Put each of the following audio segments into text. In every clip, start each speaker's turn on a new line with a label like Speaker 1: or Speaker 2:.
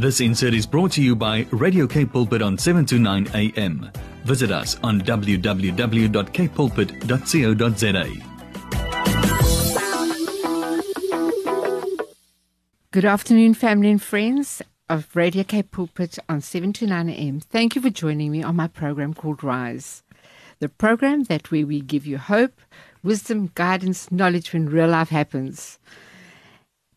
Speaker 1: This insert is brought to you by Radio K Pulpit on 7 to 9 a.m. Visit us on www.kpulpit.co.za.
Speaker 2: Good afternoon, family and friends of Radio K Pulpit on 7 to 9 a.m. Thank you for joining me on my program called Rise. The program that where we give you hope, wisdom, guidance, knowledge when real life happens.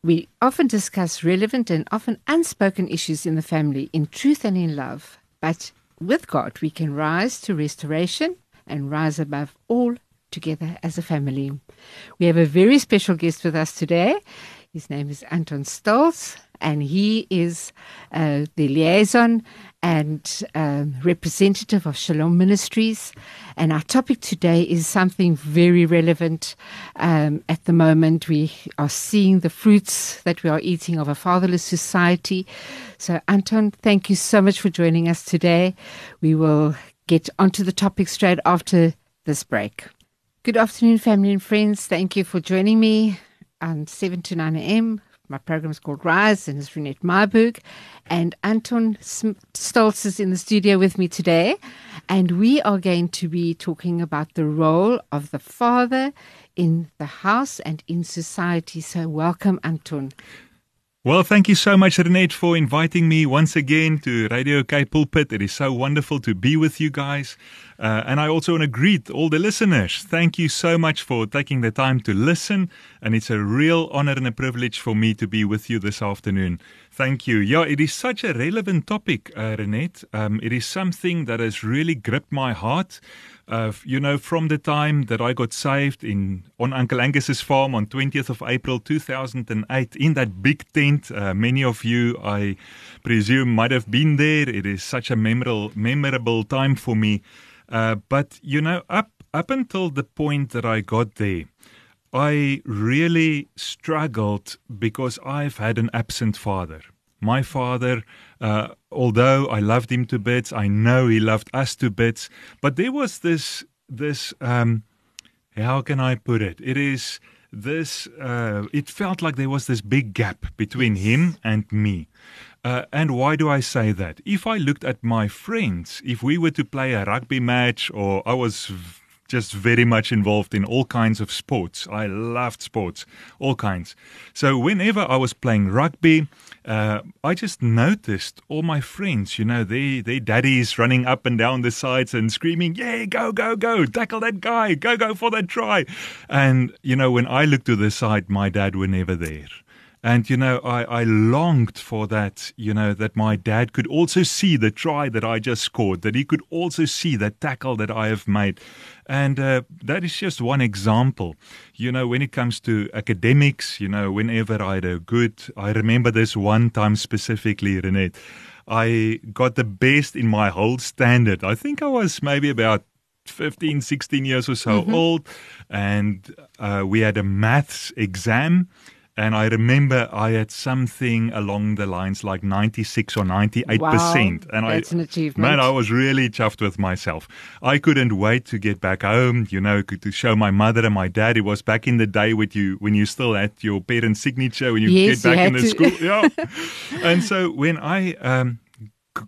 Speaker 2: We often discuss relevant and often unspoken issues in the family in truth and in love. But with God, we can rise to restoration and rise above all together as a family. We have a very special guest with us today. His name is Anton Stoltz, and he is uh, the liaison and um, representative of Shalom Ministries. And our topic today is something very relevant um, at the moment. We are seeing the fruits that we are eating of a fatherless society. So, Anton, thank you so much for joining us today. We will get onto the topic straight after this break. Good afternoon, family and friends. Thank you for joining me on 7 to 9 a.m. My program is called Rise and it's Renette Marburg. And Anton Stoltz is in the studio with me today. And we are going to be talking about the role of the father in the house and in society. So, welcome, Anton.
Speaker 3: Well, thank you so much, Renette, for inviting me once again to Radio K Pulpit. It is so wonderful to be with you guys. Uh, and I also want to greet all the listeners. Thank you so much for taking the time to listen. And it's a real honor and a privilege for me to be with you this afternoon. Thank you. Yeah, it is such a relevant topic, uh, Renette. Um, it is something that has really gripped my heart. Uh, you know, from the time that I got saved in on Uncle Angus's farm on 20th of April 2008 in that big tent, uh, many of you, I presume, might have been there. It is such a memorable, memorable time for me. Uh, but you know, up up until the point that I got there, I really struggled because I've had an absent father. My father, uh, although I loved him to bits, I know he loved us to bits, but there was this this um, how can I put it? It is this. Uh, it felt like there was this big gap between him and me. Uh, and why do I say that? If I looked at my friends, if we were to play a rugby match, or I was just very much involved in all kinds of sports. I loved sports, all kinds. So whenever I was playing rugby, uh, I just noticed all my friends, you know, they their daddies running up and down the sides and screaming, "Yeah, go, go, go! Tackle that guy! Go, go for that try!" And you know, when I looked to the side, my dad were never there. And, you know, I, I longed for that, you know, that my dad could also see the try that I just scored, that he could also see that tackle that I have made. And uh, that is just one example. You know, when it comes to academics, you know, whenever I had a good, I remember this one time specifically, Renette, I got the best in my whole standard. I think I was maybe about 15, 16 years or so mm-hmm. old. And uh, we had a maths exam and I remember I had something along the lines like 96 or 98
Speaker 2: wow,
Speaker 3: percent.
Speaker 2: And that's I, an achievement.
Speaker 3: Man, I was really chuffed with myself. I couldn't wait to get back home, you know, to show my mother and my dad. It was back in the day with you when you still had your parents' signature when you
Speaker 2: yes,
Speaker 3: get back in the
Speaker 2: to.
Speaker 3: school. Yeah. and so when I um,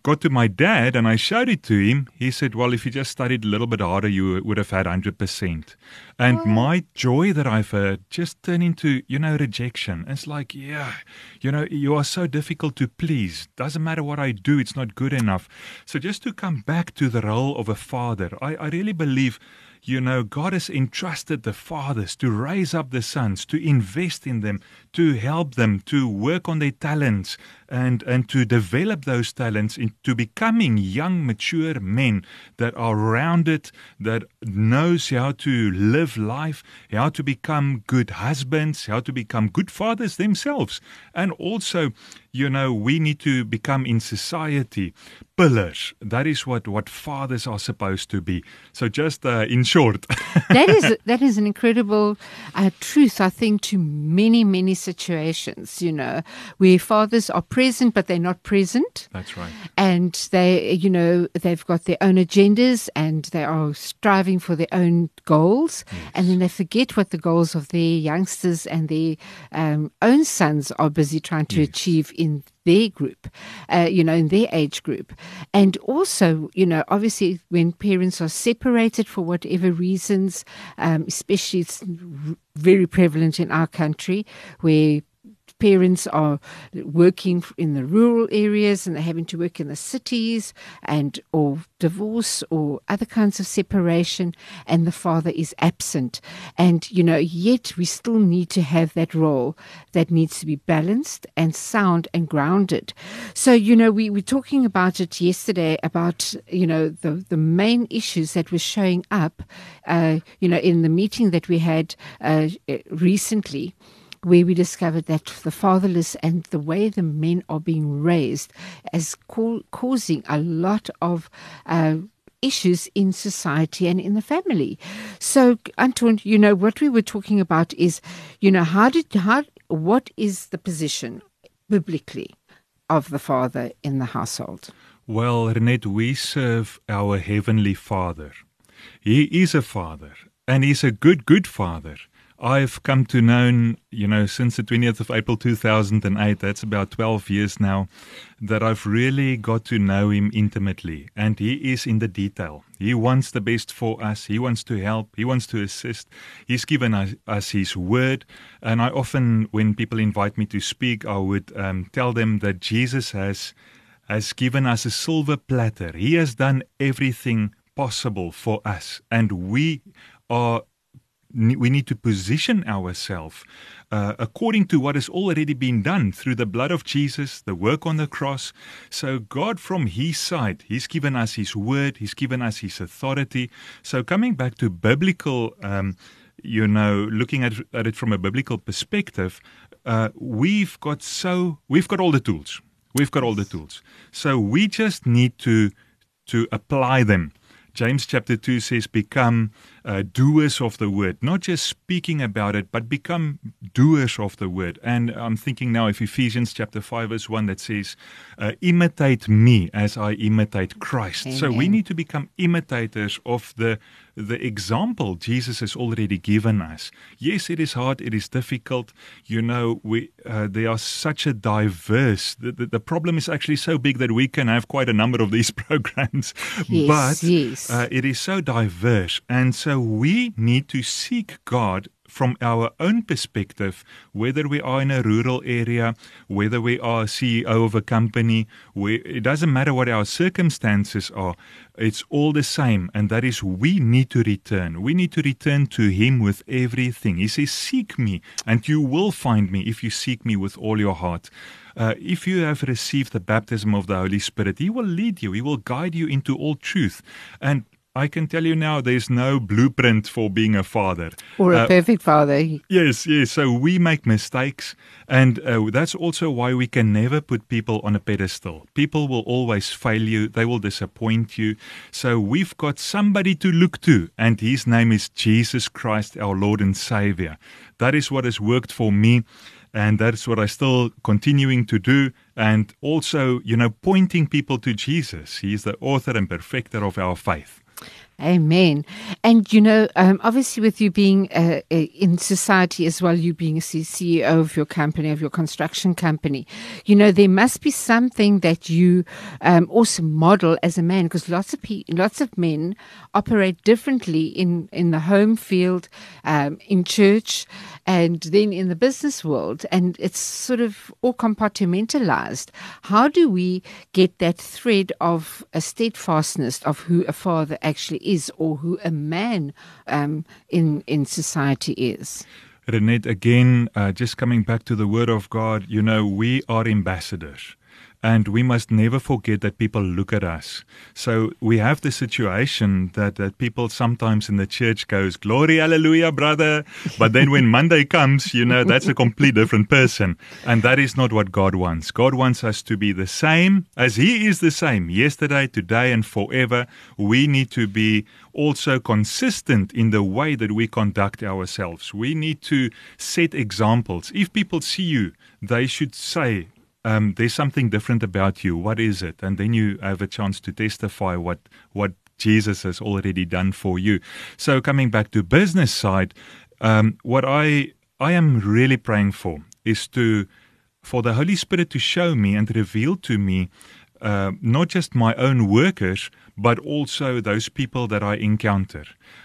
Speaker 3: got to my dad and I showed it to him, he said, Well, if you just studied a little bit harder, you would have had 100%. And oh. my joy that I've heard just turned into, you know, rejection. It's like, yeah, you know, you are so difficult to please. Doesn't matter what I do, it's not good enough. So just to come back to the role of a father, I, I really believe you know, God has entrusted the fathers to raise up the sons, to invest in them, to help them, to work on their talents, and, and to develop those talents into becoming young, mature men that are rounded, that knows how to live life, how to become good husbands, how to become good fathers themselves. And also, you know, we need to become in society pillars. That is what what fathers are supposed to be. So just uh, in short,
Speaker 2: that is that is an incredible uh, truth. I think to many many situations, you know, where fathers are present but they're not present.
Speaker 3: That's right.
Speaker 2: And they, you know, they've got their own agendas and they are striving for their own goals, yes. and then they forget what the goals of their youngsters and their um, own sons are busy trying to yes. achieve in their group, uh, you know, in their age group. And also, you know, obviously when parents are separated for whatever reasons, um, especially it's very prevalent in our country where parents are working in the rural areas and they're having to work in the cities and or divorce or other kinds of separation and the father is absent. And you know yet we still need to have that role that needs to be balanced and sound and grounded. So you know we were talking about it yesterday about you know the the main issues that were showing up uh, you know in the meeting that we had uh, recently where we discovered that the fatherless and the way the men are being raised is co- causing a lot of uh, issues in society and in the family. So, Anton, you know what we were talking about is, you know, how did how what is the position biblically of the father in the household?
Speaker 3: Well, Renette, we serve our heavenly Father. He is a father, and he's a good, good father. I've come to know, you know, since the 20th of April 2008, that's about 12 years now, that I've really got to know him intimately. And he is in the detail. He wants the best for us. He wants to help. He wants to assist. He's given us, us his word. And I often, when people invite me to speak, I would um, tell them that Jesus has, has given us a silver platter. He has done everything possible for us. And we are we need to position ourselves uh, according to what has already been done through the blood of Jesus, the work on the cross. So, God, from His side, He's given us His word, He's given us His authority. So, coming back to biblical, um, you know, looking at, at it from a biblical perspective, uh, we've got so we've got all the tools. We've got all the tools. So we just need to to apply them. James chapter 2 says, Become uh, doers of the word, not just speaking about it, but become doers of the word. And I'm thinking now of Ephesians chapter 5, verse 1 that says, uh, Imitate me as I imitate Christ. Amen. So we need to become imitators of the the example Jesus has already given us. Yes, it is hard, it is difficult. You know, we uh, they are such a diverse. The, the, the, problem is actually so big that we can have quite a number of these programs,
Speaker 2: yes,
Speaker 3: but
Speaker 2: yes.
Speaker 3: Uh, it is so diverse, and so we need to seek God from our own perspective, whether we are in a rural area, whether we are a CEO of a company, we, it doesn't matter what our circumstances are, it's all the same. And that is, we need to return. We need to return to Him with everything. He says, Seek me, and you will find me if you seek me with all your heart. Uh, if you have received the baptism of the Holy Spirit, He will lead you, He will guide you into all truth. And I can tell you now there's no blueprint for being a father.
Speaker 2: Or a uh, perfect father.
Speaker 3: Yes, yes. So we make mistakes. And uh, that's also why we can never put people on a pedestal. People will always fail you, they will disappoint you. So we've got somebody to look to, and his name is Jesus Christ, our Lord and Savior. That is what has worked for me. And that's what I still continuing to do. And also, you know, pointing people to Jesus. He is the author and perfecter of our faith.
Speaker 2: Amen. And you know, um, obviously, with you being uh, uh in society as well, you being a CEO of your company, of your construction company, you know, there must be something that you um, also model as a man, because lots of pe- lots of men operate differently in in the home field, um, in church, and then in the business world, and it's sort of all compartmentalized. How do we get that thread of a steadfastness of who a father actually is or who a man um, in in society is.
Speaker 3: Renette, again, uh, just coming back to the Word of God, you know, we are ambassadors. And we must never forget that people look at us. So we have the situation that, that people sometimes in the church goes, Glory, hallelujah, brother. But then when Monday comes, you know, that's a complete different person. And that is not what God wants. God wants us to be the same as He is the same yesterday, today, and forever. We need to be also consistent in the way that we conduct ourselves. We need to set examples. If people see you, they should say, um, there's something different about you. What is it? And then you have a chance to testify what what Jesus has already done for you. So coming back to business side, um, what I I am really praying for is to for the Holy Spirit to show me and reveal to me uh, not just my own workers, but also those people that I encounter.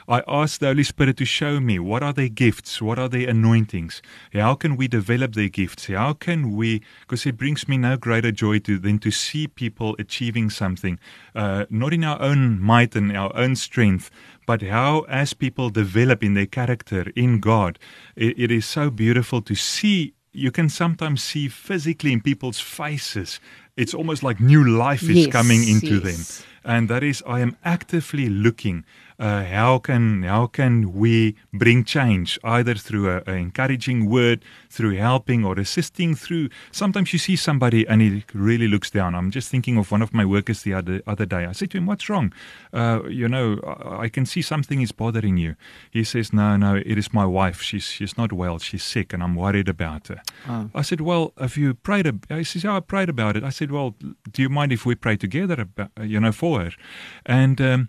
Speaker 3: I ask the Holy Spirit to show me what are their gifts, what are their anointings, how can we develop their gifts, how can we, because it brings me no greater joy to than to see people achieving something, uh, not in our own might and our own strength, but how as people develop in their character in God, it, it is so beautiful to see you can sometimes see physically in people's faces. It's almost like new life is
Speaker 2: Yes,
Speaker 3: coming into
Speaker 2: yes.
Speaker 3: them. And that is, I am actively looking uh, how can how can we bring change either through a, a encouraging word, through helping or assisting. Through sometimes you see somebody and he really looks down. I'm just thinking of one of my workers the other other day. I said to him, "What's wrong? Uh, you know, I, I can see something is bothering you." He says, "No, no, it is my wife. She's she's not well. She's sick, and I'm worried about her."
Speaker 2: Oh.
Speaker 3: I said, "Well, have you prayed?" Ab-? He says, "Yeah, I prayed about it." I said, "Well, do you mind if we pray together, about, you know, for her?" And um,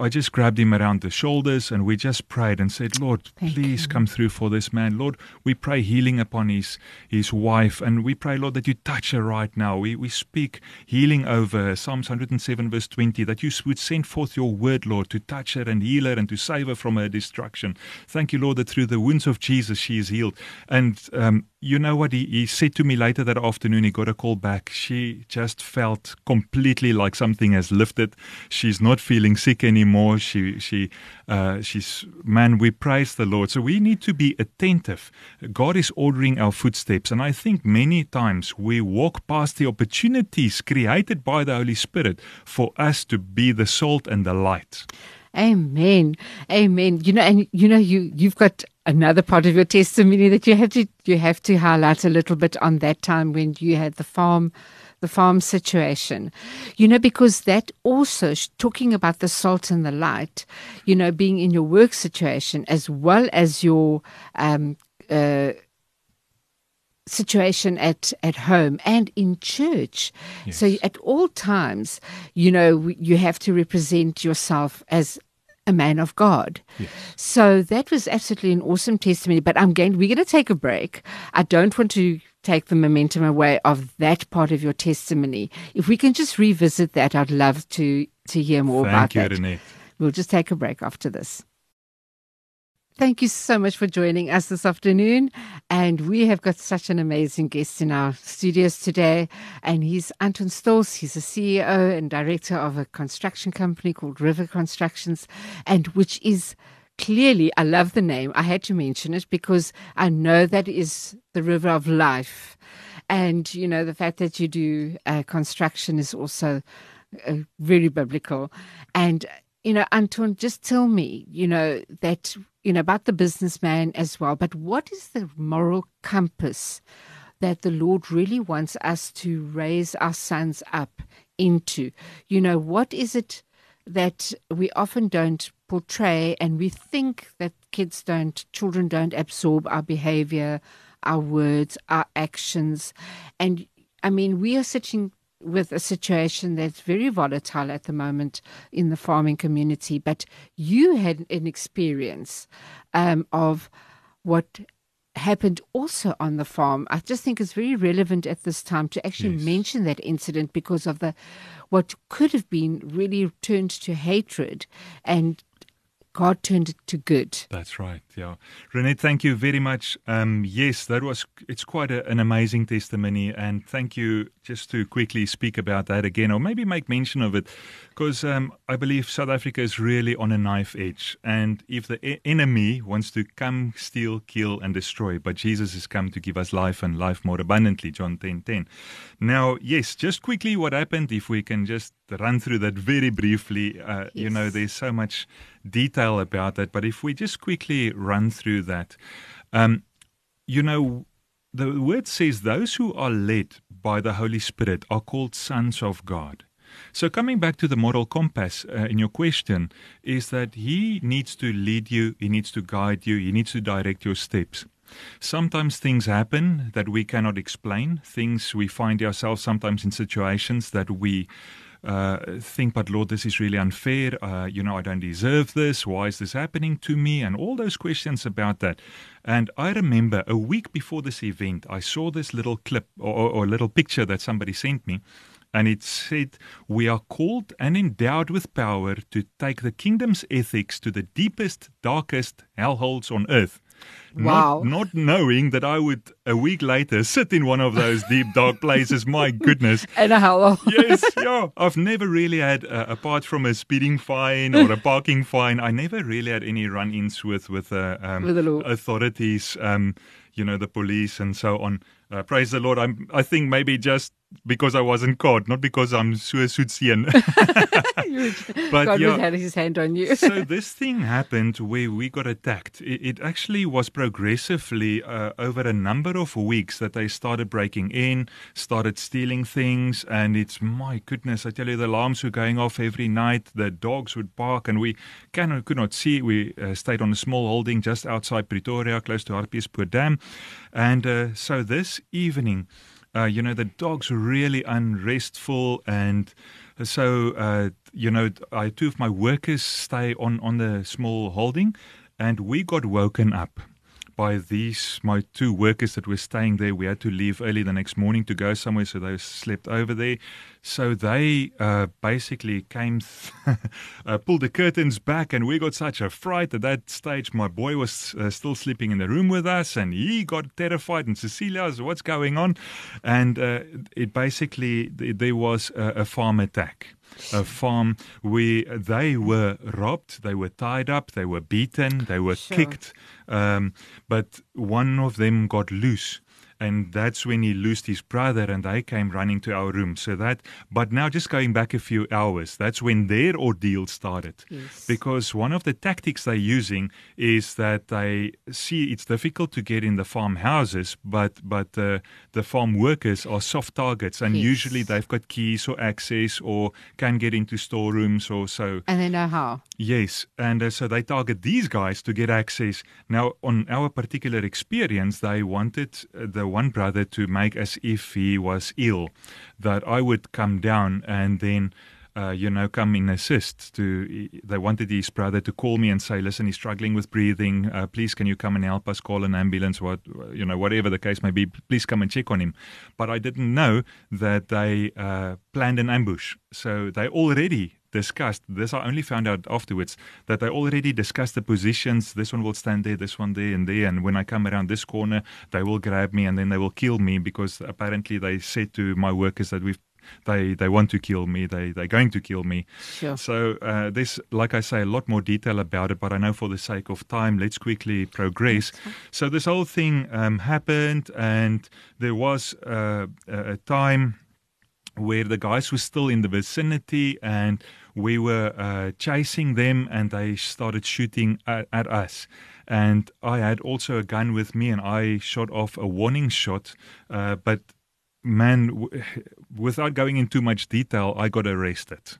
Speaker 3: I just grabbed him around the shoulders and we just prayed and said, "Lord,
Speaker 2: Thank
Speaker 3: please
Speaker 2: you.
Speaker 3: come through for this man. Lord, we pray healing upon his his wife, and we pray, Lord, that you touch her right now. We we speak healing over her. Psalms 107 verse 20, that you would send forth your word, Lord, to touch her and heal her and to save her from her destruction. Thank you, Lord, that through the wounds of Jesus she is healed. And um, you know what he, he said to me later that afternoon? He got a call back. She just felt completely like something has lifted. She's not feeling sick anymore. She she uh, she's man. We praise the Lord. So we need to be attentive. God is ordering our footsteps, and I think many times we walk past the opportunities created by the Holy Spirit for us to be the salt and the light.
Speaker 2: Amen. Amen. You know, and you know, you you've got another part of your testimony that you have to you have to highlight a little bit on that time when you had the farm the farm situation. You know, because that also talking about the salt and the light, you know, being in your work situation as well as your um uh situation at at home and in church so at all times you know you have to represent yourself as a man of God. So that was absolutely an awesome testimony. But I'm going. We're going to take a break. I don't want to take the momentum away of that part of your testimony. If we can just revisit that, I'd love to to hear more about
Speaker 3: Thank you,
Speaker 2: that.
Speaker 3: Renee.
Speaker 2: We'll just take a break after this. Thank you so much for joining us this afternoon. And we have got such an amazing guest in our studios today. And he's Anton Stoltz. He's a CEO and director of a construction company called River Constructions, and which is clearly, I love the name. I had to mention it because I know that is the river of life. And, you know, the fact that you do uh, construction is also uh, very biblical. And, you know, Anton, just tell me, you know, that, you know, about the businessman as well, but what is the moral compass that the Lord really wants us to raise our sons up into? You know, what is it that we often don't portray and we think that kids don't, children don't absorb our behavior, our words, our actions. And I mean, we are sitting with a situation that's very volatile at the moment in the farming community, but you had an experience um, of what happened also on the farm. I just think it's very relevant at this time to actually
Speaker 3: Yes.
Speaker 2: mention that incident because of the what could have been really turned to hatred and God turned it to good.
Speaker 3: That's right. Yeah, Renee, thank you very much. Um, yes, that was it's quite a, an amazing testimony, and thank you. Just to quickly speak about that again, or maybe make mention of it, because um, I believe South Africa is really on a knife edge, and if the e- enemy wants to come, steal, kill, and destroy, but Jesus has come to give us life and life more abundantly. John ten ten. Now, yes, just quickly, what happened? If we can just run through that very briefly, uh, you know, there's so much detail about that, but if we just quickly run through that, um, you know, the word says those who are led by the Holy Spirit are called sons of God. So, coming back to the moral compass uh, in your question, is that He needs to lead you, He needs to guide you, He needs to direct your steps. Sometimes things happen that we cannot explain. Things we find ourselves sometimes in situations that we uh, think, but Lord, this is really unfair. Uh, you know, I don't deserve this. Why is this happening to me? And all those questions about that. And I remember a week before this event, I saw this little clip or, or, little picture that somebody sent me. And it said, We are called and endowed with power to take the kingdom's ethics to the deepest, darkest hellholes on earth.
Speaker 2: Wow.
Speaker 3: Not, not knowing that I would a week later sit in one of those deep, dark places. My goodness.
Speaker 2: And a howl.
Speaker 3: yes, yeah. I've never really had, uh, apart from a speeding fine or a parking fine, I never really had any run-ins with with, uh, um,
Speaker 2: With
Speaker 3: authorities, um, you know, the police and so on. Uh, praise the Lord. I'm. I think maybe just because I wasn't caught, not because I'm so Sutsian. but
Speaker 2: God
Speaker 3: yeah.
Speaker 2: have his hand on you.
Speaker 3: so this thing happened where we got attacked. It, it actually was progressively uh, over a number of weeks that they started breaking in, started stealing things, and it's my goodness. I tell you, the alarms were going off every night. The dogs would bark, and we cannot could not see. We uh, stayed on a small holding just outside Pretoria, close to Hartbeespoort Dam, and uh, so this evening. Uh, you know, the dog's really unrestful, and so uh, you know, I two of my workers stay on on the small holding, and we got woken up by these my two workers that were staying there. We had to leave early the next morning to go somewhere, so they slept over there. So they uh, basically came, th- uh, pulled the curtains back, and we got such a fright at that stage. My boy was uh, still sleeping in the room with us, and he got terrified. And Cecilia, was, what's going on? And uh, it basically th- there was a, a farm attack a farm where they were robbed, they were tied up, they were beaten, they were
Speaker 2: Sure.
Speaker 3: kicked, um, but one of them got loose. And that's when he loosed his brother, and they came running to our room. So that, but now just going back a few hours, that's when their ordeal started.
Speaker 2: Yes.
Speaker 3: Because one of the tactics they're using is that they see it's difficult to get in the farmhouses, but but uh, the farm workers are soft targets, and
Speaker 2: Yes.
Speaker 3: usually they've got keys or access or can get into storerooms or so.
Speaker 2: and they know how.
Speaker 3: Yes, and uh, so they target these guys to get access. Now, on our particular experience, they wanted uh, the one brother to make as if he was ill, that I would come down and then. Uh, you know, come and assist. To they wanted his brother to call me and say, "Listen, he's struggling with breathing. Uh, please, can you come and help us? Call an ambulance. What you know, whatever the case may be. Please come and check on him." But I didn't know that they uh, planned an ambush. So they already discussed this. I only found out afterwards that they already discussed the positions. This one will stand there, this one there, and there. And when I come around this corner, they will grab me and then they will kill me because apparently they said to my workers that we've. They they want to kill me. They they're going to kill me.
Speaker 2: Sure.
Speaker 3: So uh, there's, like I say, a lot more detail about it. But I know for the sake of time, let's quickly progress. So this whole thing um, happened, and there was uh, a time where the guys were still in the vicinity and we were uh, chasing them and they started shooting at, at us. And I had also a gun with me and I shot off a warning shot. Uh, but man, w- without going into much detail, I got arrested.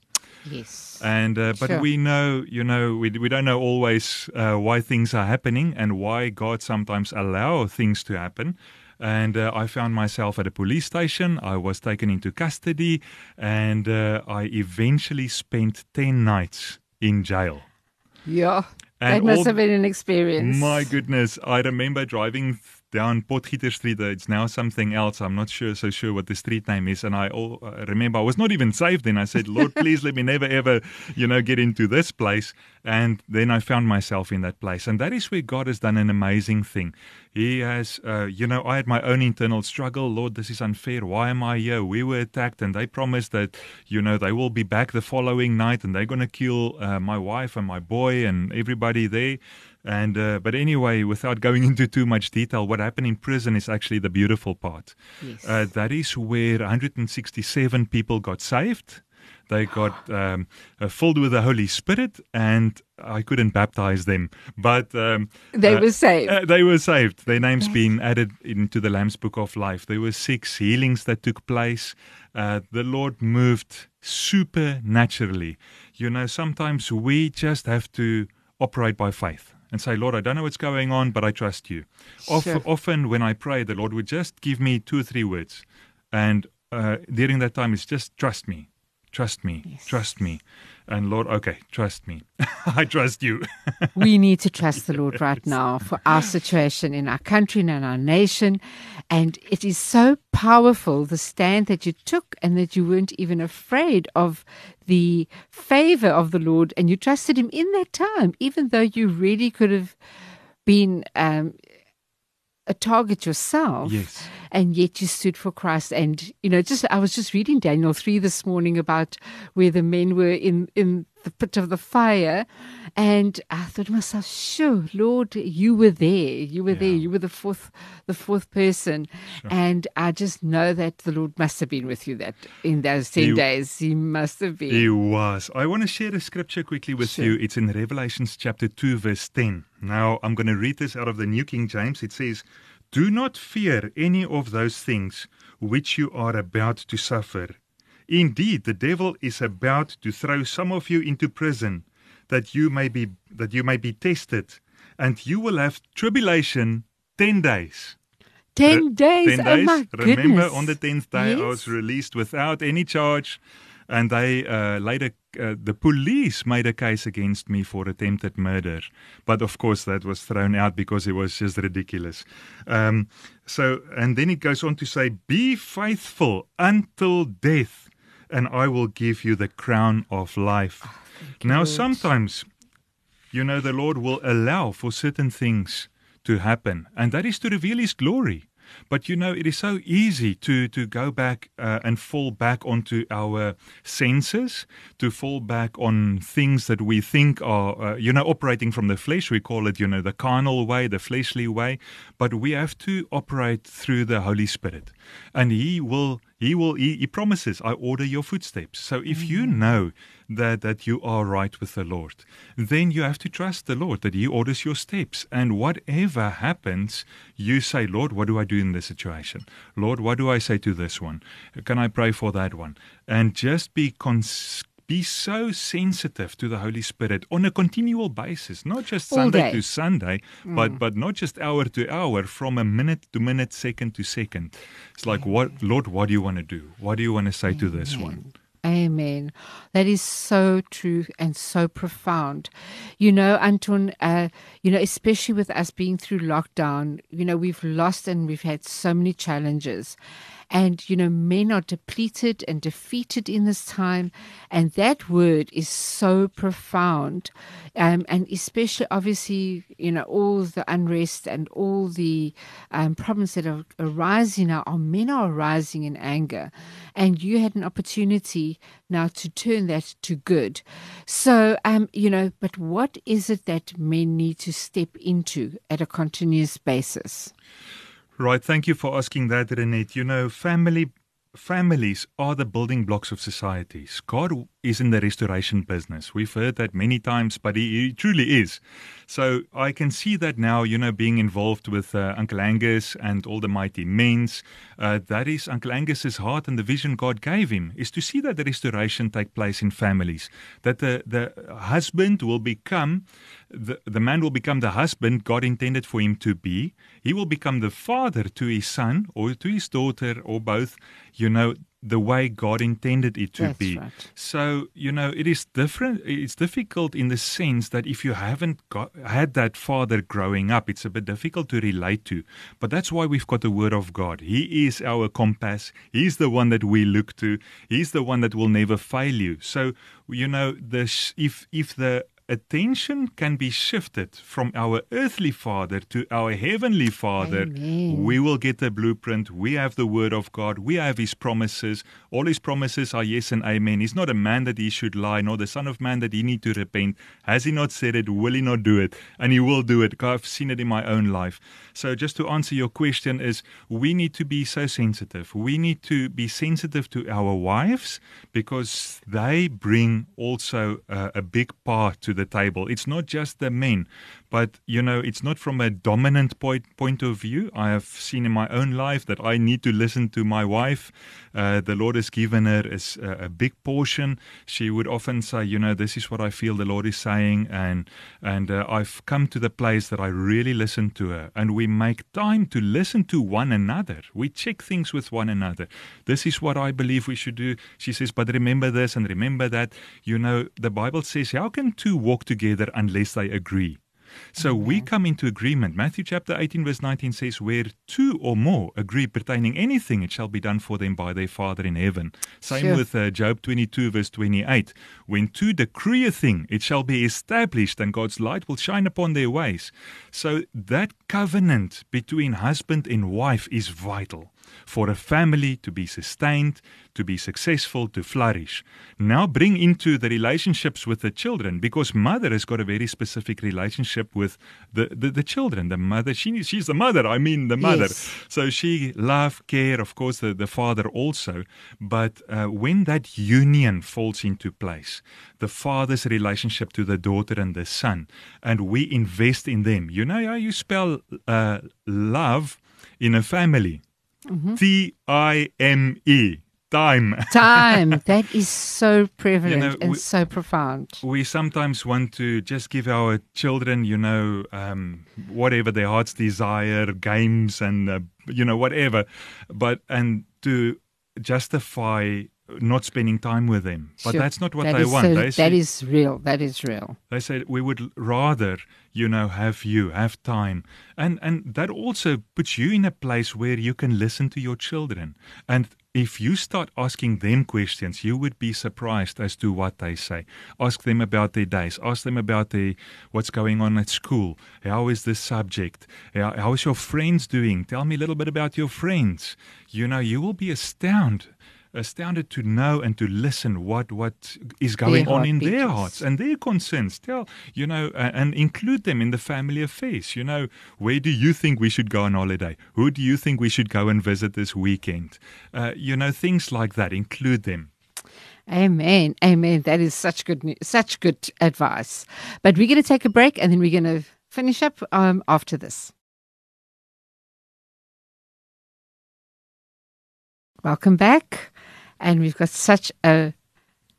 Speaker 2: Yes.
Speaker 3: And uh, but
Speaker 2: Sure.
Speaker 3: we know, you know, we we don't know always uh, why things are happening and why God sometimes allow things to happen. And uh, I found myself at a police station. I was taken into custody, and uh, I eventually spent ten nights in jail.
Speaker 2: yeah.
Speaker 3: And
Speaker 2: that must
Speaker 3: all-
Speaker 2: have been an experience.
Speaker 3: My goodness, I remember driving down Potgieter Street. It's now something else. I'm not sure so sure what the street name is. And I all, uh, remember I was not even saved then. I said, Lord, please let me never ever, you know, get into this place. And then I found myself in that place. And that is where God has done an amazing thing. He has, uh, you know, I had my own internal struggle. Lord, this is unfair. Why am I here? We were attacked, and they promised that, you know, they will be back the following night, and they're going to kill uh, my wife and my boy and everybody there. And uh, but anyway, without going into too much detail, what happened in prison is actually the beautiful part.
Speaker 2: Yes.
Speaker 3: Uh, that is where 167 people got saved. They got um, uh, filled with the Holy Spirit, and I couldn't baptize them, but um,
Speaker 2: They
Speaker 3: uh,
Speaker 2: were saved.
Speaker 3: uh, they were saved. Their names being added into the Lamb's Book of Life. There were six healings that took place. Uh, the Lord moved supernaturally. You know, sometimes we just have to operate by faith and say, Lord, I don't know what's going on, but I trust you. Of-
Speaker 2: Sure.
Speaker 3: Often, when I pray, the Lord would just give me two or three words. And uh, during that time, it's just trust me, trust me,
Speaker 2: Yes.
Speaker 3: trust me. And Lord, okay, trust me. I trust you.
Speaker 2: we need to trust the Lord right now for our situation in our country and in our nation. And it is so powerful, the stand that you took, and that you weren't even afraid of the favor of the Lord, and you trusted Him in that time, even though you really could have been um, a target yourself.
Speaker 3: Yes.
Speaker 2: And yet you stood for Christ. And, you know, just I was just reading Daniel 3 this morning about where the men were in, in the pit of the fire. And I thought to myself, sure, Lord, you were there. You were there. You were the fourth the fourth person. And I just know that the Lord must have been with you that in those 10
Speaker 3: He-
Speaker 2: days. He must have been.
Speaker 3: He was. I want to share a scripture quickly with
Speaker 2: Sure.
Speaker 3: you. It's in Revelations chapter 2, verse 10. Now, I'm going to read this out of the New King James. It says, Do not fear any of those things which you are about to suffer. Indeed, the devil is about to throw some of you into prison, that you may be that you may be tested, and you will have tribulation ten days.
Speaker 2: 10
Speaker 3: Re-
Speaker 2: days.
Speaker 3: 10
Speaker 2: Oh
Speaker 3: days.
Speaker 2: my
Speaker 3: Remember,
Speaker 2: goodness.
Speaker 3: on the 10th day, I was released without any charge. And they uh, later, uh, the police made a case against me for attempted murder. But of course, that was thrown out because it was just ridiculous. Um, so, and then it goes on to say, Be faithful until death, and I will give you the crown of life.
Speaker 2: you,
Speaker 3: now,
Speaker 2: Lord.
Speaker 3: sometimes you know, the Lord will allow for certain things to happen, and that is to reveal His glory. But you know, it is so easy to to go back uh, and fall back onto our senses, to fall back on things that we think are, uh, you know, operating from the flesh. We call it, you know, the carnal way, the fleshly way. But we have to operate through the Holy Spirit, and He will. He will. He, he promises, "I order your footsteps." So if you mm. know that that you are right with the Lord, then you have to trust the Lord that He orders your steps. And whatever happens, you say, Lord, what do I do in this situation? Lord, what do I say to this one? Can I pray for that one? And just be cons- be so sensitive to the Holy Spirit on a continual basis, not just
Speaker 2: All
Speaker 3: Sunday
Speaker 2: day.
Speaker 3: to Sunday, but but not just hour to hour, from a minute to minute, second to second. It's like, what, Lord, what do you want to do? What do you want to say to this one?
Speaker 2: Amen. That is so true and so profound. You know, Anton, uh, you know, especially with us being through lockdown, you know, we've lost and we've had so many challenges. And, you know, men are depleted and defeated in this time. And that word is so profound. Um, and especially, obviously, you know, all the unrest and all the um, problems that are arising now, our men are arising in anger. And you had an opportunity now to turn that to good. So, um, you know, but what is it that men need to step into at a continuous basis?
Speaker 3: Right. Thank you for asking that, Renette. You know, family families are the building blocks of societies. God is in the restoration business. We've heard that many times, but he, he truly is. So I can see that now, you know, being involved with uh, Uncle Angus and all the mighty men's. Uh, that is Uncle Angus's heart and the vision God gave him is to see that the restoration take place in families. That the, the husband will become, the, the man will become the husband God intended for him to be. He will become the father to his son or to his daughter or both. You know, the way God intended it to
Speaker 2: That's
Speaker 3: be.
Speaker 2: right.
Speaker 3: So, you know, it is different. It's difficult in the sense that if you haven't got, had that father growing up, it's a bit difficult to relate to. But that's why we've got the Word of God. He is our compass. He's the one that we look to. He's the one that will never fail you. So, you know, the if if the attention can be shifted from our earthly father to our heavenly father,
Speaker 2: Amen.
Speaker 3: we will get the blueprint. We have the word of God. We have his promises. All his promises are yes and amen. He's not a man that he should lie, nor the son of man that he need to repent. Has he not said it? Will he not do it? And he will do it. I've seen it in my own life. So just to answer your question is we need to be so sensitive. We need to be sensitive to our wives because they bring also uh, a big part to the table. It's not just the men, but you know, it's not from a dominant point point of view. I have seen in my own life that I need to listen to my wife. Uh, the Lord has given her a, a big portion. She would often say, you know, this is what I feel the Lord is saying, and and uh, I've come to the place that I really listen to her, and we make time to listen to one another. We check things with one another. This is what I believe we should do. She says, but remember this and remember that. You know, the Bible says, how can two walk together unless they agree? So we come into agreement. Matthew chapter 18, verse 19 says, Where two or more agree pertaining anything, it shall be done for them by their Father in heaven. Same
Speaker 2: Sure.
Speaker 3: with uh, Job 22, verse 28. When two decree a thing, it shall be established, and God's light will shine upon their ways. So that covenant between husband and wife is vital for a family to be sustained, to be successful, to flourish. Now bring into the relationships with the children because mother has got a very specific relationship with the, the, the children. The mother, she, she's the mother, I mean the mother.
Speaker 2: Yes.
Speaker 3: So she love, care, of course, the, the father also. But uh, when that union falls into place, the father's relationship to the daughter and the son, and we invest in them. You know how you spell uh, love in a family? T I M E. Time.
Speaker 2: Time. that is so prevalent
Speaker 3: know,
Speaker 2: and
Speaker 3: we-
Speaker 2: so profound.
Speaker 3: we sometimes want to just give our children, you know, um, whatever their hearts desire, games and, uh, you know, whatever, but, and to justify not spending time with them. But
Speaker 2: Sure.
Speaker 3: that's not what
Speaker 2: That
Speaker 3: they want.
Speaker 2: so-
Speaker 3: they say,
Speaker 2: is real. That is real.
Speaker 3: they said we would rather you know have you have time and and that also puts you in a place where you can listen to your children and if you start asking them questions you would be surprised as to what they say ask them about their days ask them about the what's going on at school how is this subject how, how is your friends doing tell me a little bit about your friends you know you will be astounded astounded to know and to listen what what is going on in their hearts and their concerns. Tell you know, uh, and include them in the family affairs. You know, where do you think we should go on holiday? Who do you think we should go and visit this weekend? Uh, you know, things like that. Include them.
Speaker 2: Amen. Amen. That is such good such good advice. But we're going to take a break and then we're going to finish up um, after this. Welcome back. And we've got such a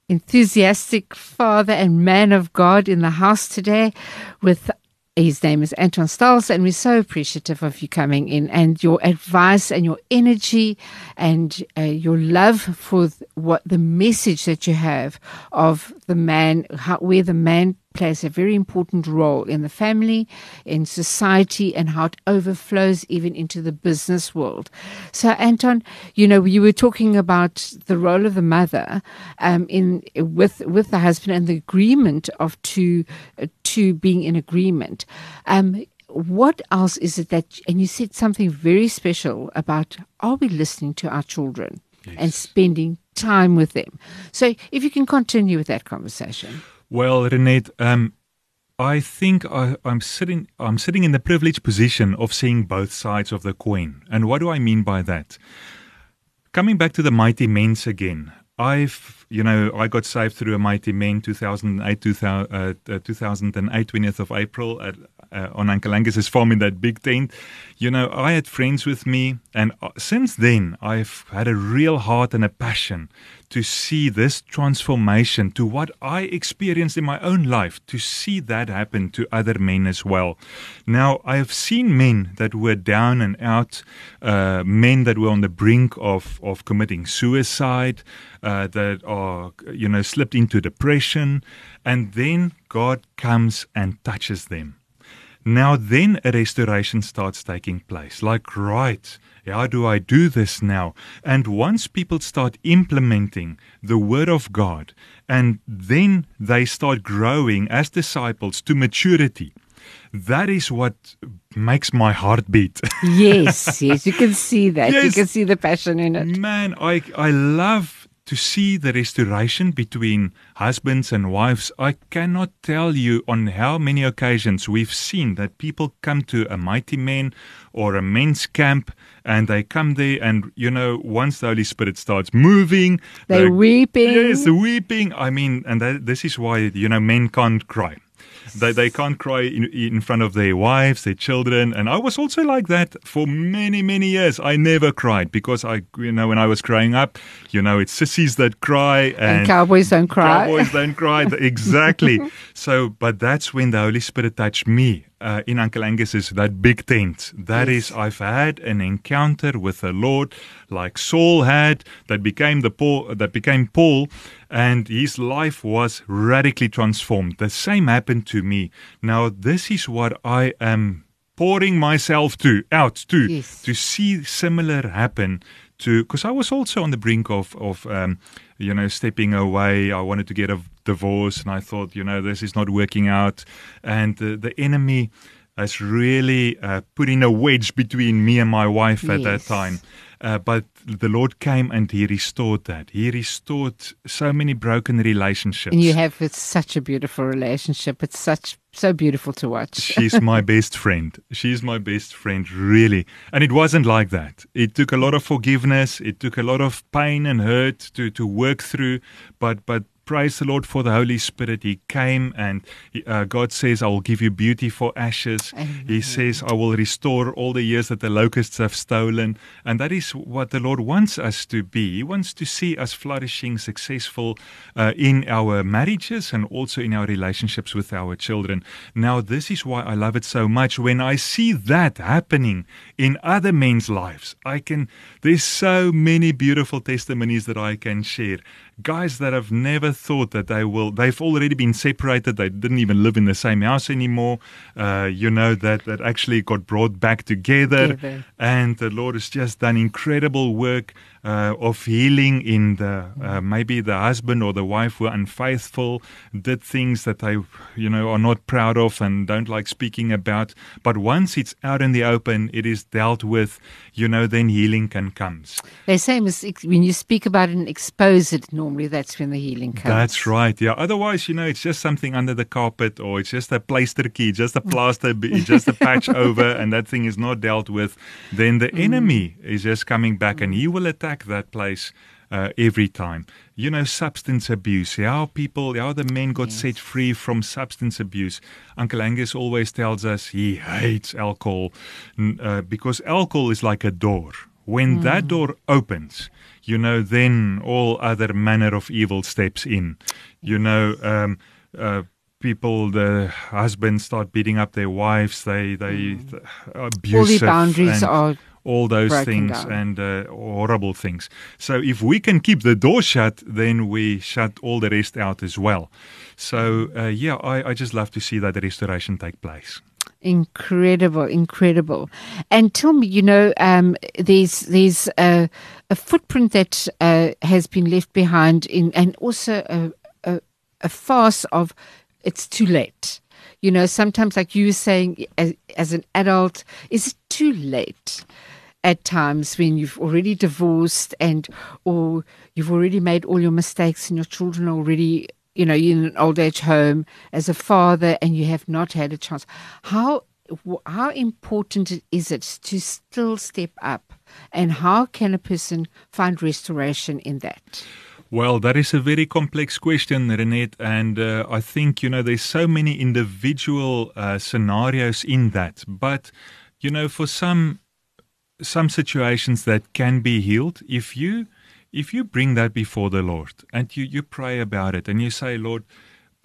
Speaker 2: enthusiastic father and man of God in the house today with his name is Anton Stoltz, and we're so appreciative of you coming in and your advice and your energy and uh, your love for th- what the message that you have of the man, how, where the man plays a very important role in the family, in society, and how it overflows even into the business world. So, Anton, you know, you were talking about the role of the mother um, in with with the husband and the agreement of two uh, two being in agreement. Um, what else is it that? And you said something very special about: Are we listening to our children and spending time with them? So, if you can continue with that conversation.
Speaker 3: Well, Renette, um, I think I, I'm sitting. I'm sitting in the privileged position of seeing both sides of the coin. And what do I mean by that? Coming back to the mighty men's again, I've you know, I got saved through a mighty men 2008, 2000, uh, 2008, 20th of April at, uh, on Uncle Angus's farm in that big tent. You know, I had friends with me, and uh, since then, I've had a real heart and a passion to see this transformation to what I experienced in my own life, to see that happen to other men as well. Now, I have seen men that were down and out, uh, men that were on the brink of, of committing suicide, uh, that are, you know, slipped into depression, and then God comes and touches them. Now, then a restoration starts taking place. Like, right, how do I do this now? And once people start implementing the Word of God, and then they start growing as disciples to maturity, that is what makes my heart beat.
Speaker 2: yes, yes, you can see that. Yes. You can see the passion in it.
Speaker 3: Man, I I love to see the restoration between husbands and wives, I cannot tell you on how many occasions we've seen that people come to a mighty men or a men's camp and they come there and you know once the Holy Spirit starts moving,
Speaker 2: they're, they're weeping.
Speaker 3: Yes, weeping. I mean, and that, this is why you know men can't cry. They, they can't cry in, in front of their wives, their children. And I was also like that for many, many years. I never cried because I, you know, when I was growing up, you know, it's sissies that cry
Speaker 2: and, and cowboys don't cry.
Speaker 3: Cowboys don't cry. exactly. so, but that's when the Holy Spirit touched me uh, in Uncle Angus is that big tent. That yes. is, I've had an encounter with the Lord, like Saul had, that became the Paul, that became Paul, and his life was radically transformed. The same happened to me. Now, this is what I am pouring myself to out to yes. to see similar happen to because I was also on the brink of of um, you know stepping away. I wanted to get a divorce, and I thought you know this is not working out, and the, the enemy has really uh, put in a wedge between me and my wife at yes. that time. Uh, but the Lord came and He restored that. He restored so many broken relationships.
Speaker 2: And you have it's such a beautiful relationship. It's such so beautiful to watch.
Speaker 3: She's my best friend. She's my best friend, really. And it wasn't like that. It took a lot of forgiveness. It took a lot of pain and hurt to to work through. But but praise the Lord for the Holy Spirit. He came and uh, God says, I will give you beauty for ashes. Amen. He says, I will restore all the years that the locusts have stolen. And that is what the Lord wants us to be. He wants to see us flourishing, successful uh, in our marriages and also in our relationships with our children. Now, this is why I love it so much. When I see that happening in other men's lives, I can, there's so many beautiful testimonies that I can share guys that have never thought that they will, they've already been separated. They didn't even live in the same house anymore. Uh, you know, that, that actually got brought back together. together. And the Lord has just done incredible work uh, of healing in the uh, maybe the husband or the wife were unfaithful, did things that they you know are not proud of and don't like speaking about. But once it's out in the open, it is dealt with. You know, then healing can comes.
Speaker 2: They say when you speak about it and expose it, normally that's when the healing comes.
Speaker 3: That's right. Yeah. Otherwise, you know, it's just something under the carpet or it's just a plaster key, just a plaster, just a patch over, and that thing is not dealt with. Then the mm. enemy is just coming back and he will attack attack that place uh, every time. You know, substance abuse, how people, how the men got yes. set free from substance abuse. Uncle Angus always tells us he hates alcohol uh, because alcohol is like a door. When mm. that door opens, you know, then all other manner of evil steps in. You know, um, uh, people, the husbands start beating up their wives. They they mm. abusive. All the
Speaker 2: boundaries are
Speaker 3: all those things down. and uh, horrible things. So if we can keep the door shut, then we shut all the rest out as well. So uh, yeah, I, I just love to see that restoration take place.
Speaker 2: Incredible, incredible. And tell me, you know, um, there's there's a, a footprint that uh, has been left behind in, and also a, a, a farce of it's too late. You know, sometimes, like you were saying, as, as an adult, is it too late? At times when you've already divorced and or you've already made all your mistakes and your children already you know in an old age home as a father and you have not had a chance how how important is it to still step up and how can a person find restoration in that
Speaker 3: Well, that is a very complex question, Renette, and uh, I think you know there's so many individual uh, scenarios in that. But you know, for some some situations that can be healed, if you if you bring that before the Lord and you you pray about it and you say, Lord,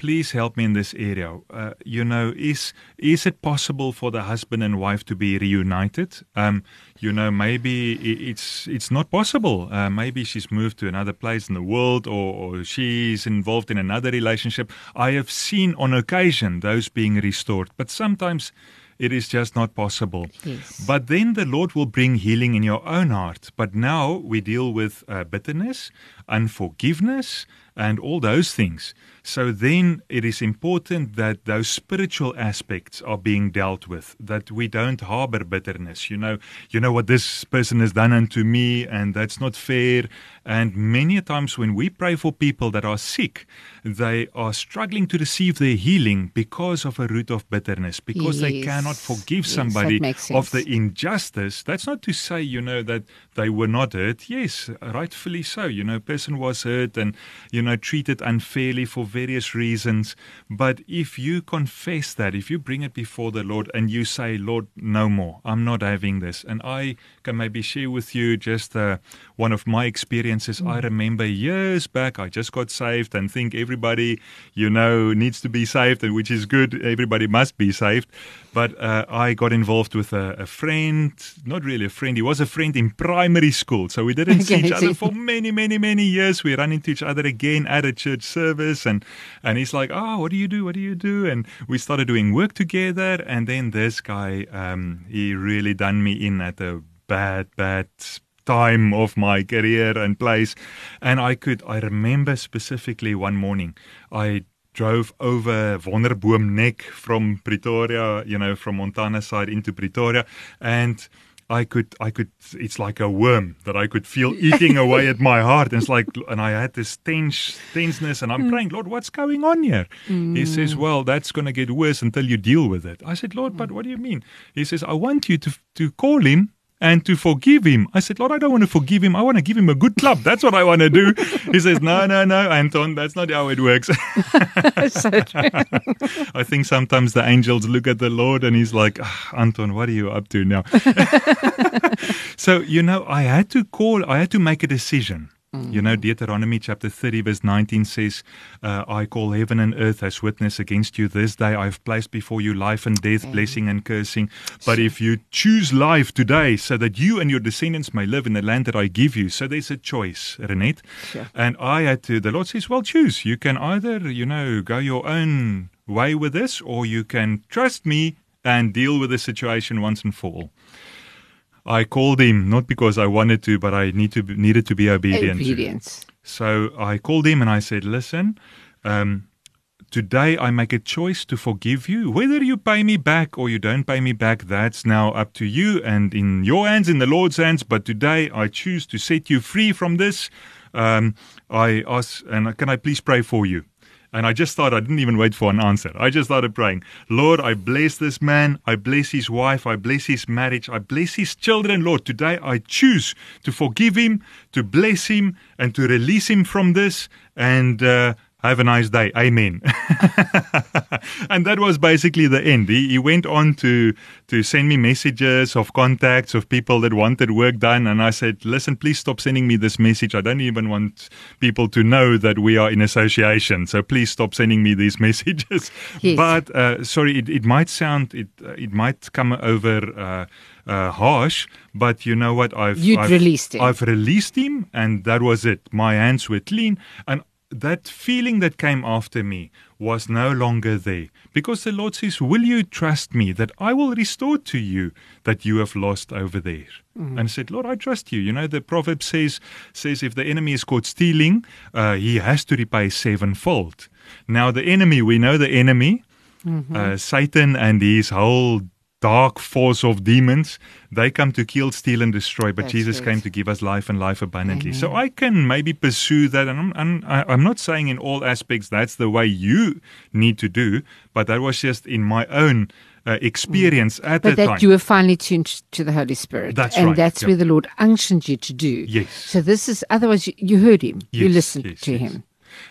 Speaker 3: please help me in this area. Uh, you know, is is it possible for the husband and wife to be reunited? Um, you know, maybe it's it's not possible. Uh, maybe she's moved to another place in the world, or, or she's involved in another relationship. I have seen on occasion those being restored, but sometimes it is just not possible.
Speaker 2: Yes.
Speaker 3: But then the Lord will bring healing in your own heart. But now we deal with uh, bitterness, unforgiveness, and all those things. So then it is important that those spiritual aspects are being dealt with, that we don't harbor bitterness. You know, you know what this person has done unto me, and that's not fair. And many times when we pray for people that are sick, they are struggling to receive their healing because of a root of bitterness, because they cannot forgive
Speaker 2: Yes,
Speaker 3: somebody of the injustice. That's not to say, you know, that they were not hurt. Yes, rightfully so. You know, a person was hurt and, you know, treated unfairly for various reasons. But if you confess that, if you bring it before the Lord and you say, Lord, no more, I'm not having this. And I can maybe share with you just uh, one of my experiences. I remember years back, I just got saved and think everybody, you know, needs to be saved, and which is good. Everybody must be saved. But uh, I got involved with a, a friend, not really a friend, he was a friend in primary school. So we didn't see each other for many, many, many years. We ran into each other again at a church service, and, and he's like, Oh, what do you do? What do you do? And we started doing work together. And then this guy, um, he really done me in at a bad, bad time of my career and place. And I could, I remember specifically one morning, I drove over Wonderboom Neck from Pretoria, you know, from Montana side into Pretoria. And I could, I could, it's like a worm that I could feel eating away at my heart. And it's like, and I had this tense, tenseness and I'm hmm. praying, Lord, what's going on here? He hmm. says, well, that's going to get worse until you deal with it. I said, Lord, but hmm. what do you mean? He says, I want you to, to call him and to forgive him. I said, Lord, I don't want to forgive him. I want to give him a good club. That's what I want to do. He says, No, no, no, Anton, that's not how it works. I think sometimes the angels look at the Lord and he's like, ah, Anton, what are you up to now? so, you know, I had to call, I had to make a decision. You know, Deuteronomy chapter 30, verse 19 says, uh, I call heaven and earth as witness against you this day. I have placed before you life and death, blessing and cursing. But if you choose life today, so that you and your descendants may live in the land that I give you. So there's a choice, Renette.
Speaker 2: Sure.
Speaker 3: And I had to, the Lord says, well, choose. You can either, you know, go your own way with this, or you can trust me and deal with the situation once and for all. I called him not because I wanted to, but I need to be- needed to be obedient.
Speaker 2: Obedience.
Speaker 3: So I called him and I said, "Listen, um, today I make a choice to forgive you. Whether you pay me back or you don't pay me back, that's now up to you and in your hands, in the Lord's hands. But today I choose to set you free from this. Um, I ask, and can I please pray for you?" And I just thought I didn't even wait for an answer. I just started praying, Lord, I bless this man. I bless his wife. I bless his marriage. I bless his children. Lord, today I choose to forgive him, to bless him, and to release him from this. And uh, have a nice day. Amen. and that was basically the end. He, he went on to to send me messages of contacts of people that wanted work done, and I said, "Listen, please stop sending me this message. I don't even want people to know that we are in association. So please stop sending me these messages."
Speaker 2: Yes.
Speaker 3: But uh, sorry, it, it might sound it uh, it might come over. Uh, uh, harsh, but you know what? I've
Speaker 2: You'd
Speaker 3: I've,
Speaker 2: released him.
Speaker 3: I've released him, and that was it. My hands were clean, and that feeling that came after me was no longer there because the Lord says, Will you trust me that I will restore to you that you have lost over there? And I said, Lord, I trust you. You know, the proverb says, says if the enemy is caught stealing, uh, he has to repay sevenfold. Now, the enemy, we know the enemy, uh, Satan and his whole dark force of demons, they come to kill, steal, and destroy. But
Speaker 2: That's
Speaker 3: Jesus
Speaker 2: right.
Speaker 3: came to give us life and life abundantly. So I can maybe pursue that. And I'm, I'm, I'm not saying in all aspects that's the way you need to do, but that was just in my own uh, experience mm. at
Speaker 2: but
Speaker 3: the
Speaker 2: that
Speaker 3: time.
Speaker 2: you were finally tuned to the Holy Spirit.
Speaker 3: That's
Speaker 2: and
Speaker 3: right.
Speaker 2: that's
Speaker 3: yep.
Speaker 2: where the Lord unctioned you to do.
Speaker 3: Yes.
Speaker 2: So this is otherwise you, you heard him.
Speaker 3: Yes,
Speaker 2: you listened
Speaker 3: yes,
Speaker 2: to
Speaker 3: yes.
Speaker 2: him.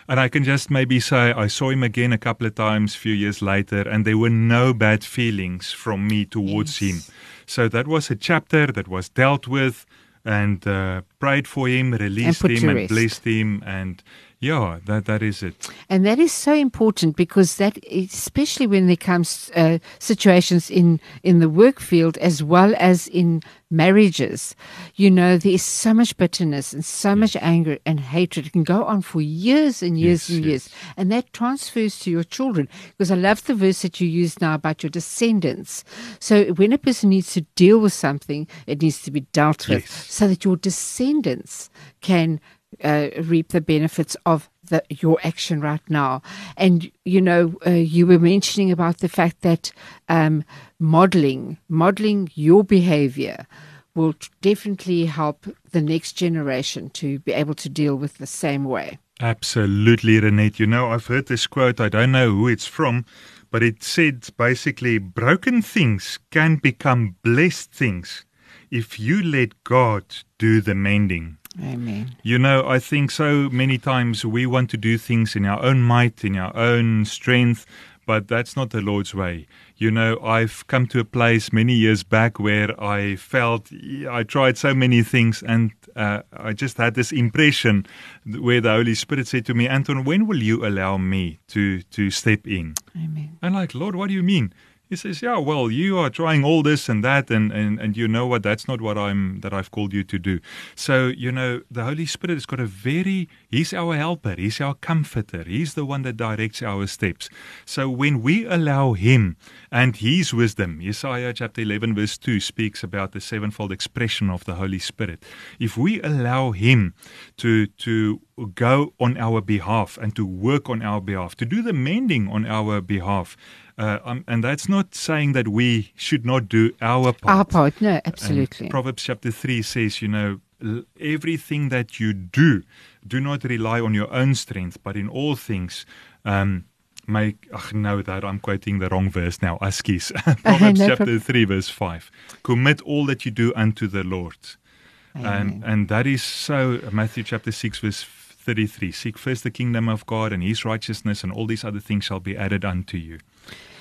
Speaker 3: And I can just maybe say I saw him again a couple of times, a few years later, and there were no bad feelings from me towards
Speaker 2: Yes.
Speaker 3: him. So that was a chapter that was dealt with and uh, prayed for him, released
Speaker 2: put
Speaker 3: him, and
Speaker 2: rest.
Speaker 3: blessed him. And yeah, that that is it.
Speaker 2: And that is so important because that, especially when there comes uh, situations in in the work field as well as in marriages, you know, there is so much bitterness and so much anger and hatred. It can go on for years and years
Speaker 3: Yes,
Speaker 2: and
Speaker 3: yes.
Speaker 2: years, and that transfers to your children. Because I love the verse that you use now about your descendants. So when a person needs to deal with something, it needs to be dealt with,
Speaker 3: Yes.
Speaker 2: so that your descendants can uh, reap the benefits of the, your action right now. And you know, uh, you were mentioning about the fact that um, modeling, modeling your behavior, will definitely help the next generation to be able to deal with the same way.
Speaker 3: Absolutely, Renette. You know, I've heard this quote. I don't know who it's from, but it said basically broken things can become blessed things if you let God do the mending.
Speaker 2: Amen.
Speaker 3: You know, I think so many times we want to do things in our own might, in our own strength, but that's not the Lord's way. You know, I've come to a place many years back where I felt I tried so many things and uh, I just had this impression where the Holy Spirit said to me, Anton, when will you allow me to, to step in?
Speaker 2: Amen.
Speaker 3: I'm like, Lord, what do you mean? He says, Yeah, well, you are trying all this and that, and, and, and you know what? That's not what I'm that I've called you to do. So, you know, the Holy Spirit has got a very He's our helper, He's our comforter, He's the one that directs our steps. So when we allow Him and His wisdom, Isaiah chapter eleven, verse two speaks about the sevenfold expression of the Holy Spirit. If we allow Him to to go on our behalf and to work on our behalf, to do the mending on our behalf. Uh, um, and that's not saying that we should not do our part.
Speaker 2: Our part, no,
Speaker 3: And
Speaker 2: absolutely.
Speaker 3: Proverbs chapter 3 says, you know, everything that you do, do not rely on your own strength, but in all things, um, make. Ach, no, that I'm quoting the wrong verse now. Askies. Proverbs
Speaker 2: No
Speaker 3: chapter
Speaker 2: problem.
Speaker 3: 3, verse 5. Commit all that you do unto the Lord. And, and that is so, Matthew chapter 6, verse 33. Seek first the kingdom of God and his righteousness, and all these other things shall be added unto you.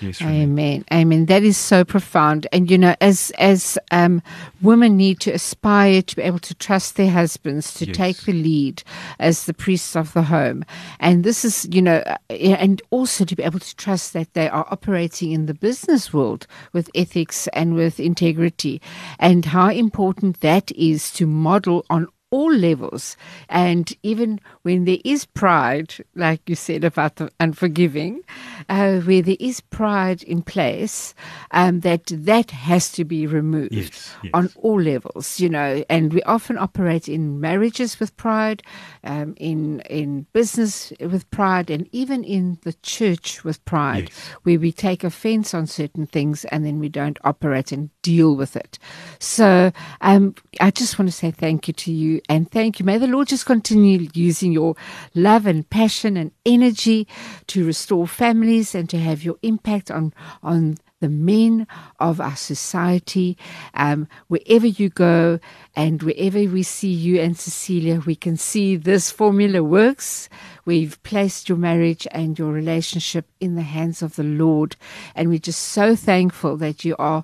Speaker 3: Yes, Renee.
Speaker 2: Amen. Amen. That is so profound. And you know, as as um, women need to aspire to be able to trust their husbands, to
Speaker 3: Yes.
Speaker 2: take the lead as the priests of the home, and this is you know, uh, and also to be able to trust that they are operating in the business world with ethics and with integrity, and how important that is to model on all levels. And even when there is pride, like you said about the unforgiving, uh, where there is pride in place, um, that that has to be removed
Speaker 3: Yes, yes.
Speaker 2: on all levels, you know. And we often operate in marriages with pride, um, in in business with pride, and even in the church with pride,
Speaker 3: Yes.
Speaker 2: where we take offense on certain things and then we don't operate and deal with it. So um, I just want to say thank you to you and thank you. May the Lord just continue using your love and passion and energy to restore families and to have your impact on on the men of our society. Um, wherever you go and wherever we see you and Cecilia, we can see this formula works. We've placed your marriage and your relationship in the hands of the Lord, and we're just so thankful that you are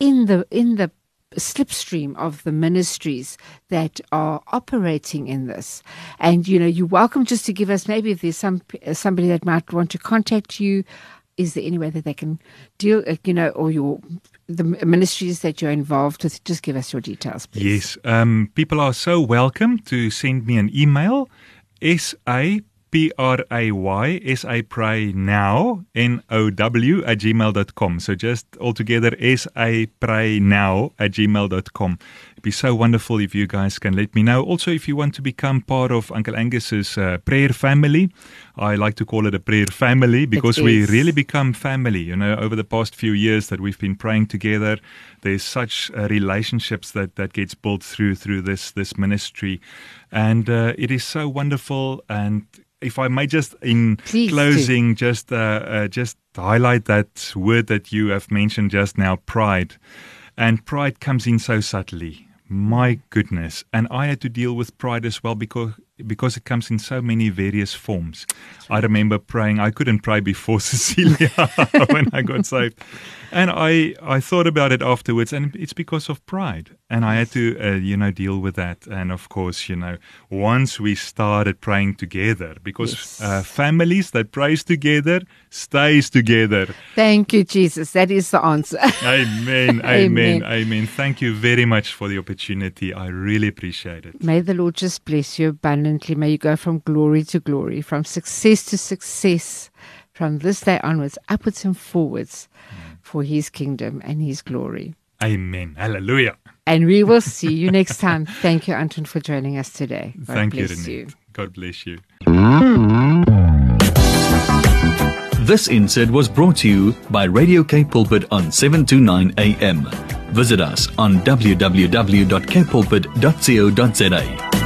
Speaker 2: in the in the slipstream of the ministries that are operating in this and you know you're welcome just to give us maybe if there's some somebody that might want to contact you is there any way that they can deal uh, you know or your the ministries that you're involved with just give us your details please
Speaker 3: Yes, um, people are so welcome to send me an email. S A P R A Y S A pray now N O W at gmail.com. So just altogether S A pray now at gmail.com. It'd be so wonderful if you guys can let me know. Also, if you want to become part of Uncle Angus's uh, prayer family, I like to call it a prayer family because we really become family. You know, over the past few years that we've been praying together, there's such uh, relationships that that gets built through through this this ministry, and uh, it is so wonderful and if I may just in
Speaker 2: Please
Speaker 3: closing, do. just uh, uh, just highlight that word that you have mentioned just now, pride, and pride comes in so subtly. My goodness, and I had to deal with pride as well because because it comes in so many various forms. I remember praying. I couldn't pray before Cecilia when I got saved, and I I thought about it afterwards, and it's because of pride, and I had to uh, you know deal with that. And of course, you know, once we started praying together, because yes. uh, families that prays together stays together.
Speaker 2: Thank you, Jesus. That is the answer.
Speaker 3: amen, amen, amen. Thank you very much for the opportunity. I really appreciate it.
Speaker 2: May the Lord just bless you abundantly. May you go from glory to glory, from success to success, from this day onwards, upwards and forwards mm. for his kingdom and his glory.
Speaker 3: Amen. Hallelujah.
Speaker 2: And we will see you next time. Thank you, Anton, for joining us today.
Speaker 3: God Thank you, you. God bless you.
Speaker 1: This insert was brought to you by Radio K Pulpit on 729 AM. Visit us on www.kpulpit.co.za.